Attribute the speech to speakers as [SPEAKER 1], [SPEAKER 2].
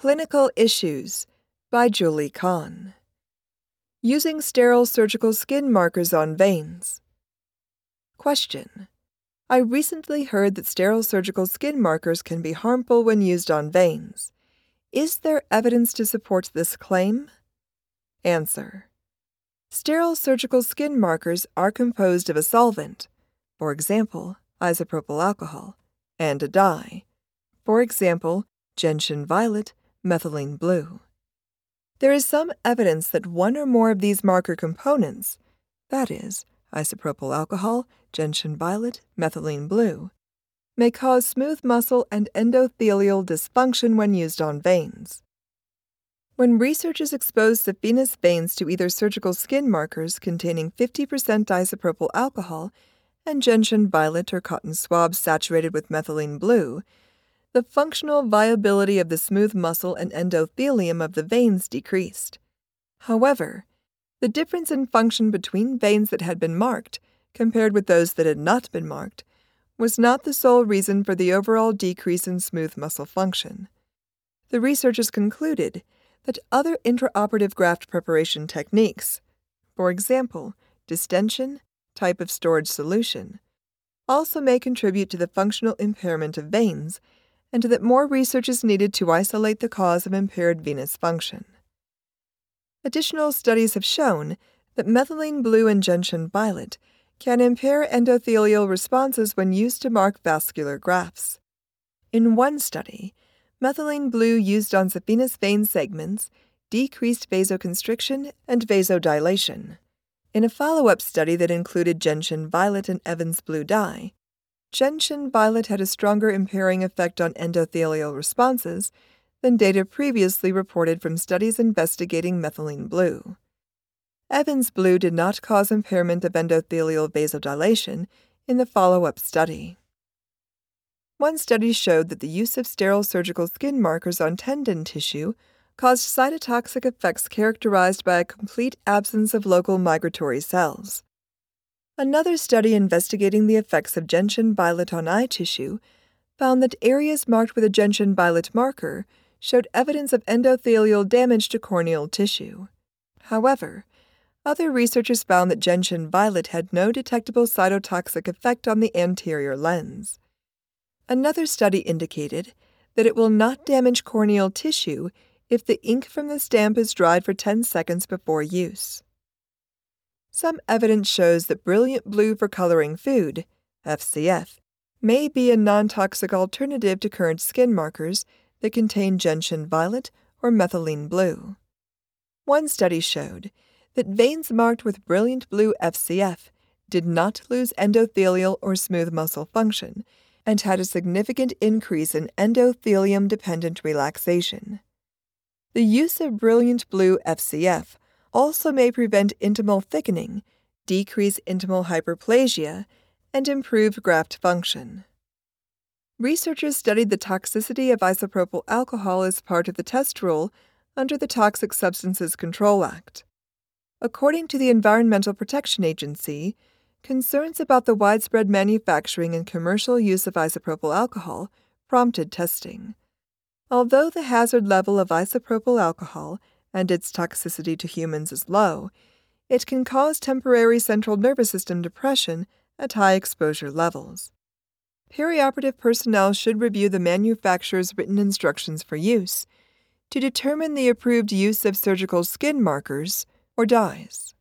[SPEAKER 1] Clinical Issues by Julie Kahn. Using sterile surgical skin markers on veins. Question. I recently heard that sterile surgical skin markers can be harmful when used on veins. Is there evidence to support this claim? Answer. Sterile surgical skin markers are composed of a solvent, for example, isopropyl alcohol, and a dye, for example, gentian violet, methylene blue. There is some evidence that one or more of these marker components, that is, isopropyl alcohol, gentian violet, methylene blue, may cause smooth muscle and endothelial dysfunction when used on veins. When researchers exposed the venous veins to either surgical skin markers containing 50% isopropyl alcohol and gentian violet or cotton swabs saturated with methylene blue, the functional viability of the smooth muscle and endothelium of the veins decreased. However, the difference in function between veins that had been marked, compared with those that had not been marked, was not the sole reason for the overall decrease in smooth muscle function. The researchers concluded that other intraoperative graft preparation techniques, for example, distension, type of storage solution, also may contribute to the functional impairment of veins, and that more research is needed to isolate the cause of impaired venous function. Additional studies have shown that methylene blue and gentian violet can impair endothelial responses when used to mark vascular grafts. In one study, methylene blue used on saphenous vein segments decreased vasoconstriction and vasodilation. In a follow up study that included gentian violet and Evans blue dye, gentian violet had a stronger impairing effect on endothelial responses than data previously reported from studies investigating methylene blue. Evans blue did not cause impairment of endothelial vasodilation in the follow up study. One study showed that the use of sterile surgical skin markers on tendon tissue caused cytotoxic effects characterized by a complete absence of local migratory cells. Another study investigating the effects of gentian violet on eye tissue found that areas marked with a gentian violet marker showed evidence of endothelial damage to corneal tissue. However, other researchers found that gentian violet had no detectable cytotoxic effect on the anterior lens. Another study indicated that it will not damage corneal tissue if the ink from the stamp is dried for 10 seconds before use. Some evidence shows that brilliant blue for coloring food, FCF, may be a non toxic alternative to current skin markers that contain gentian violet or methylene blue. One study showed that veins marked with brilliant blue FCF did not lose endothelial or smooth muscle function and had a significant increase in endothelium dependent relaxation. The use of brilliant blue FCF also may prevent intimal thickening, decrease intimal hyperplasia, and improve graft function. Researchers studied the toxicity of isopropyl alcohol as part of the test rule under the Toxic Substances Control Act. According to the Environmental Protection Agency, Concerns about the widespread manufacturing and commercial use of isopropyl alcohol prompted testing. Although the hazard level of isopropyl alcohol and its toxicity to humans is low, it can cause temporary central nervous system depression at high exposure levels. Perioperative personnel should review the manufacturer's written instructions for use to determine the approved use of surgical skin markers or dyes.